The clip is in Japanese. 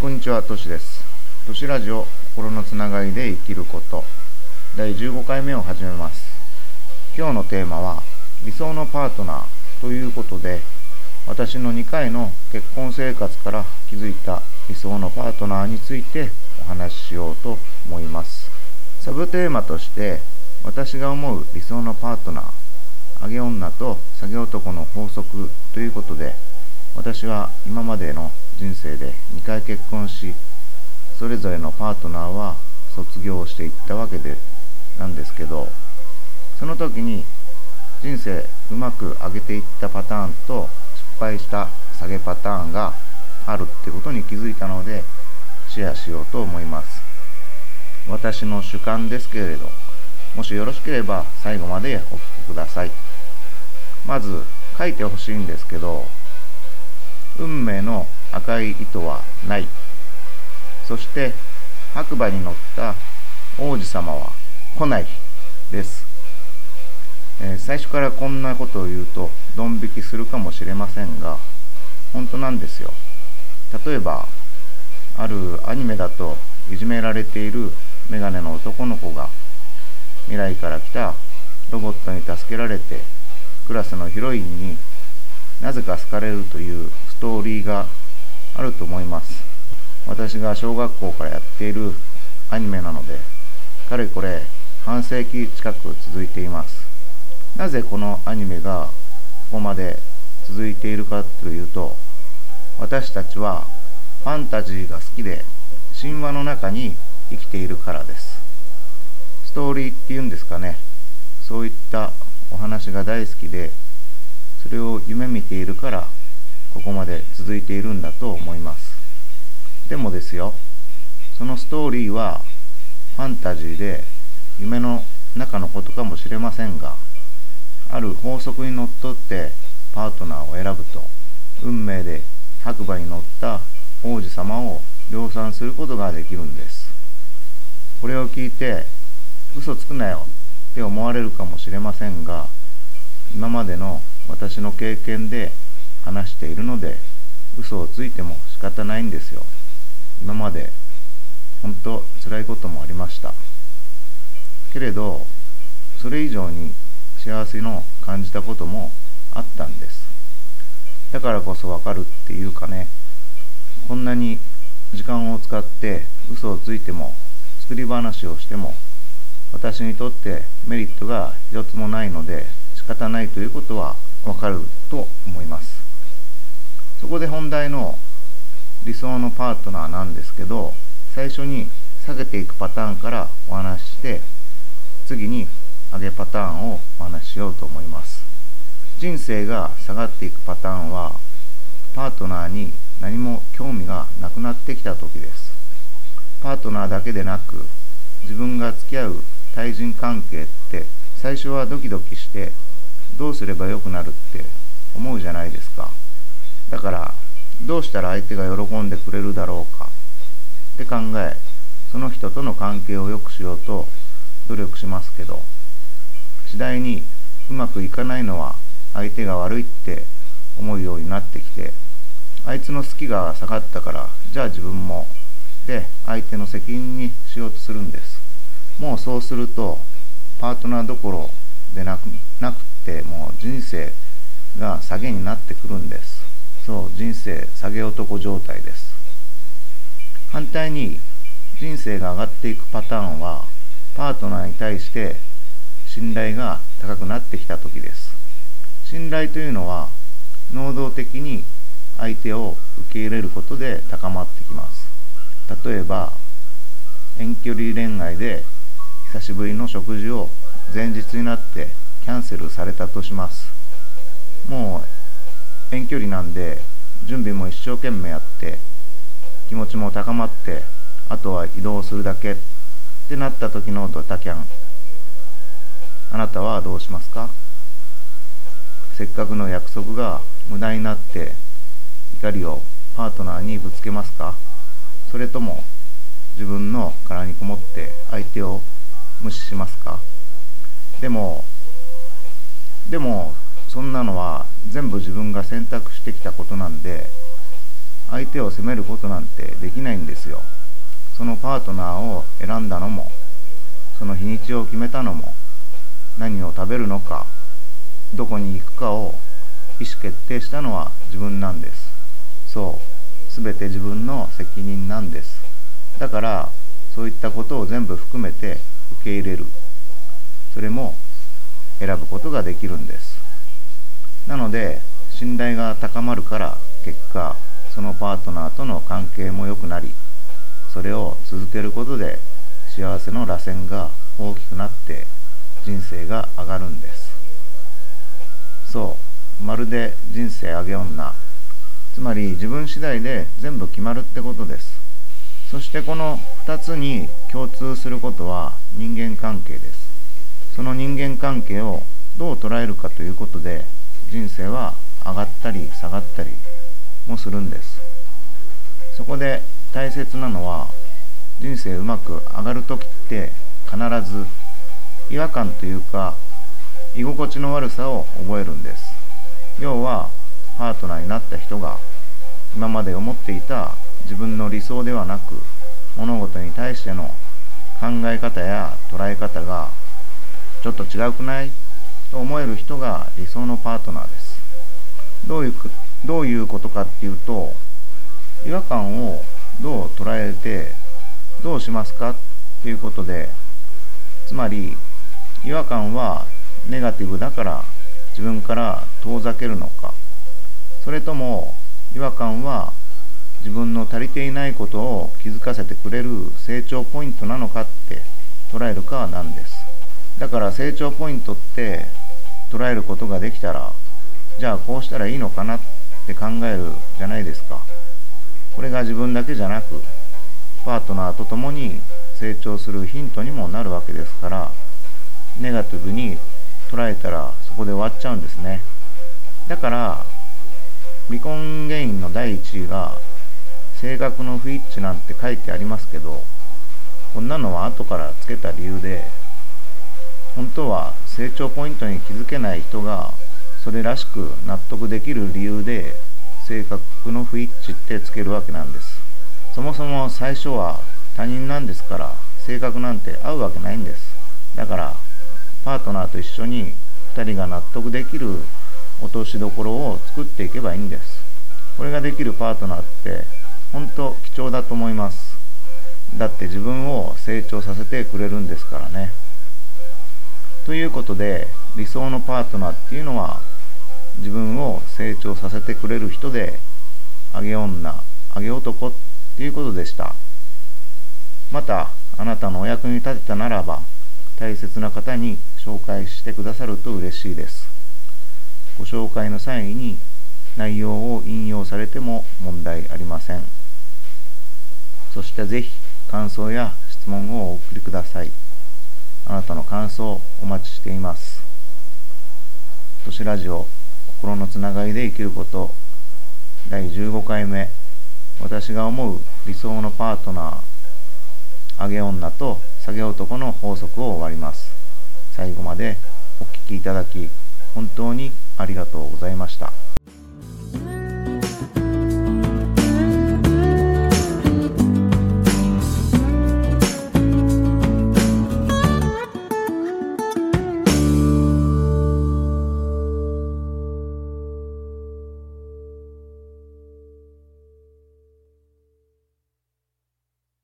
こんにちは、としです。としラジオ、心のつながりで生きること、第15回目を始めます。今日のテーマは、理想のパートナーということで、私の2回の結婚生活から気づいた理想のパートナーについてお話ししようと思います。サブテーマとして、私が思う理想のパートナー、上げ女と下げ男の法則ということで、私は今までの人生で2回結婚しそれぞれのパートナーは卒業していったわけでなんですけどその時に人生うまく上げていったパターンと失敗した下げパターンがあるってことに気づいたのでシェアしようと思います。私の主観ですけれどもしよろしければ最後までお聴きください。まず書いてほしいんですけど運命の赤い糸はない。そして白馬に乗った王子様は来ないです、えー、最初からこんなことを言うとドン引きするかもしれませんが本当なんですよ。例えばあるアニメだといじめられているメガネの男の子が未来から来たロボットに助けられてクラスのヒロインになぜか好かれるというストーリーがあると思います。私が小学校からやっているアニメなのでかれこれ半世紀近く続いています。なぜこのアニメがここまで続いているかというと私たちはファンタジーが好きで神話の中に生きているからです。ストーリーっていうんですかね。そういったお話が大好きでそれを夢見ているからここまで続いているんだと思います。でもですよそのストーリーはファンタジーで夢の中のことかもしれませんがある法則にのっとってパートナーを選ぶと運命で白馬に乗った王子様を量産することができるんです。これを聞いて嘘つくなよって思われるかもしれませんが今までの私の経験で話しているので嘘をついても仕方ないんですよ。今まで本当辛いこともありました。けれどそれ以上に幸せの感じたこともあったんです。だからこそわかるっていうかねこんなに時間を使って嘘をついても作り話をしても私にとってメリットが一つもないので仕方ないということはわかると思います。そこで本題の理想のパートナーなんですけど最初に下げていくパターンからお話しして次に上げパターンをお話ししようと思います。人生が下がっていくパターンはパートナーに何も興味がなくなってきた時です。パートナーだけでなく自分が付き合う対人関係って最初はドキドキしてどうすればよくなるって思うじゃないですか。だからどうしたら相手が喜んでくれるだろうか。って考えその人との関係を良くしようと努力しますけど次第にうまくいかないのは相手が悪いって思うようになってきてあいつの好きが下がったからじゃあ自分もで相手の責任にしようとするんです。もうそうするとパートナーどころでなくなくてもう人生が下げになってくるんです。そう人生下げ男状態です。反対に人生が上がっていくパターンはパートナーに対して信頼が高くなってきた時です。信頼というのは能動的に相手を受け入れることで高まってきます。例えば遠距離恋愛で久しぶりの食事を前日になってキャンセルされたとします。もう遠距離なんで準備も一生懸命やって気持ちも高まってあとは移動するだけってなった時のドタキャン。あなたはどうしますか？せっかくの約束が無駄になって怒りをパートナーにぶつけますか？それとも自分の殻にこもって相手を無視しますか？でもでもそんなのは全部自分が選択してきたことなんで相手を責めることなんてできないんですよ。そのパートナーを選んだのもその日にちを決めたのも何を食べるのかどこに行くかを意思決定したのは自分なんです。そうすべて自分の責任なんです。だからそういったことを全部含めて受け入れる。それも選ぶことができるんです。なので信頼が高まるから結果そのパートナーとの関係も良くなりそれを続けることで幸せの螺旋が大きくなって人生が上がるんです。そう。まるで人生上げ女。つまり自分次第で全部決まるってことです。そしてこの2つに共通することは人間関係です。その人間関係をどう捉えるかということで人生は上がったり下がったりもするんです。そこで大切なのは人生うまく上がる時って必ず違和感というか居心地の悪さを覚えるんです。要はパートナーになった人が今まで思っていた自分の理想ではなく物事に対しての考え方や捉え方がちょっと違うくない？と思える人が理想のパートナーです。どういうどういうことかっていうと違和感をどう捉えてどうしますかっていうことでつまり違和感はネガティブだから自分から遠ざけるのか。それとも違和感は自分の足りていないことを気づかせてくれる成長ポイントなのかって捉えるかなんです。だから成長ポイントって捉えることができたらじゃあこうしたらいいのかなって考えるじゃないですか。これが自分だけじゃなくパートナーと共に成長するヒントにもなるわけですからネガティブに捉えたらそこで終わっちゃうんですね。だから離婚原因の第1位が性格の不一致なんて書いてありますけどこんなのは後からつけた理由で本当は成長ポイントに気づけない人がそれらしく納得できる理由で性格の不一致ってつけるわけなんです。そもそも最初は他人なんですから性格なんて合うわけないんです。だからパートナーと一緒に2人が納得できる落としどころを作っていけばいいんです。これができるパートナーって本当貴重だと思います。だって自分を成長させてくれるんですからね。ということで理想のパートナーっていうのは自分を成長させてくれる人であげ女あげ男っていうことでした。またあなたのお役に立てたならば大切な方に紹介してくださると嬉しいです。ご紹介の際に内容を引用されても問題ありません。そしてぜひ感想や質問をお送りください。あなたの感想お待ちしています。都市ラジオ心のつながりで生きること。第15回目私が思う理想のパートナー上げ女と下げ男の法則を終わります。最後までお聴きいただき本当にありがとうございました。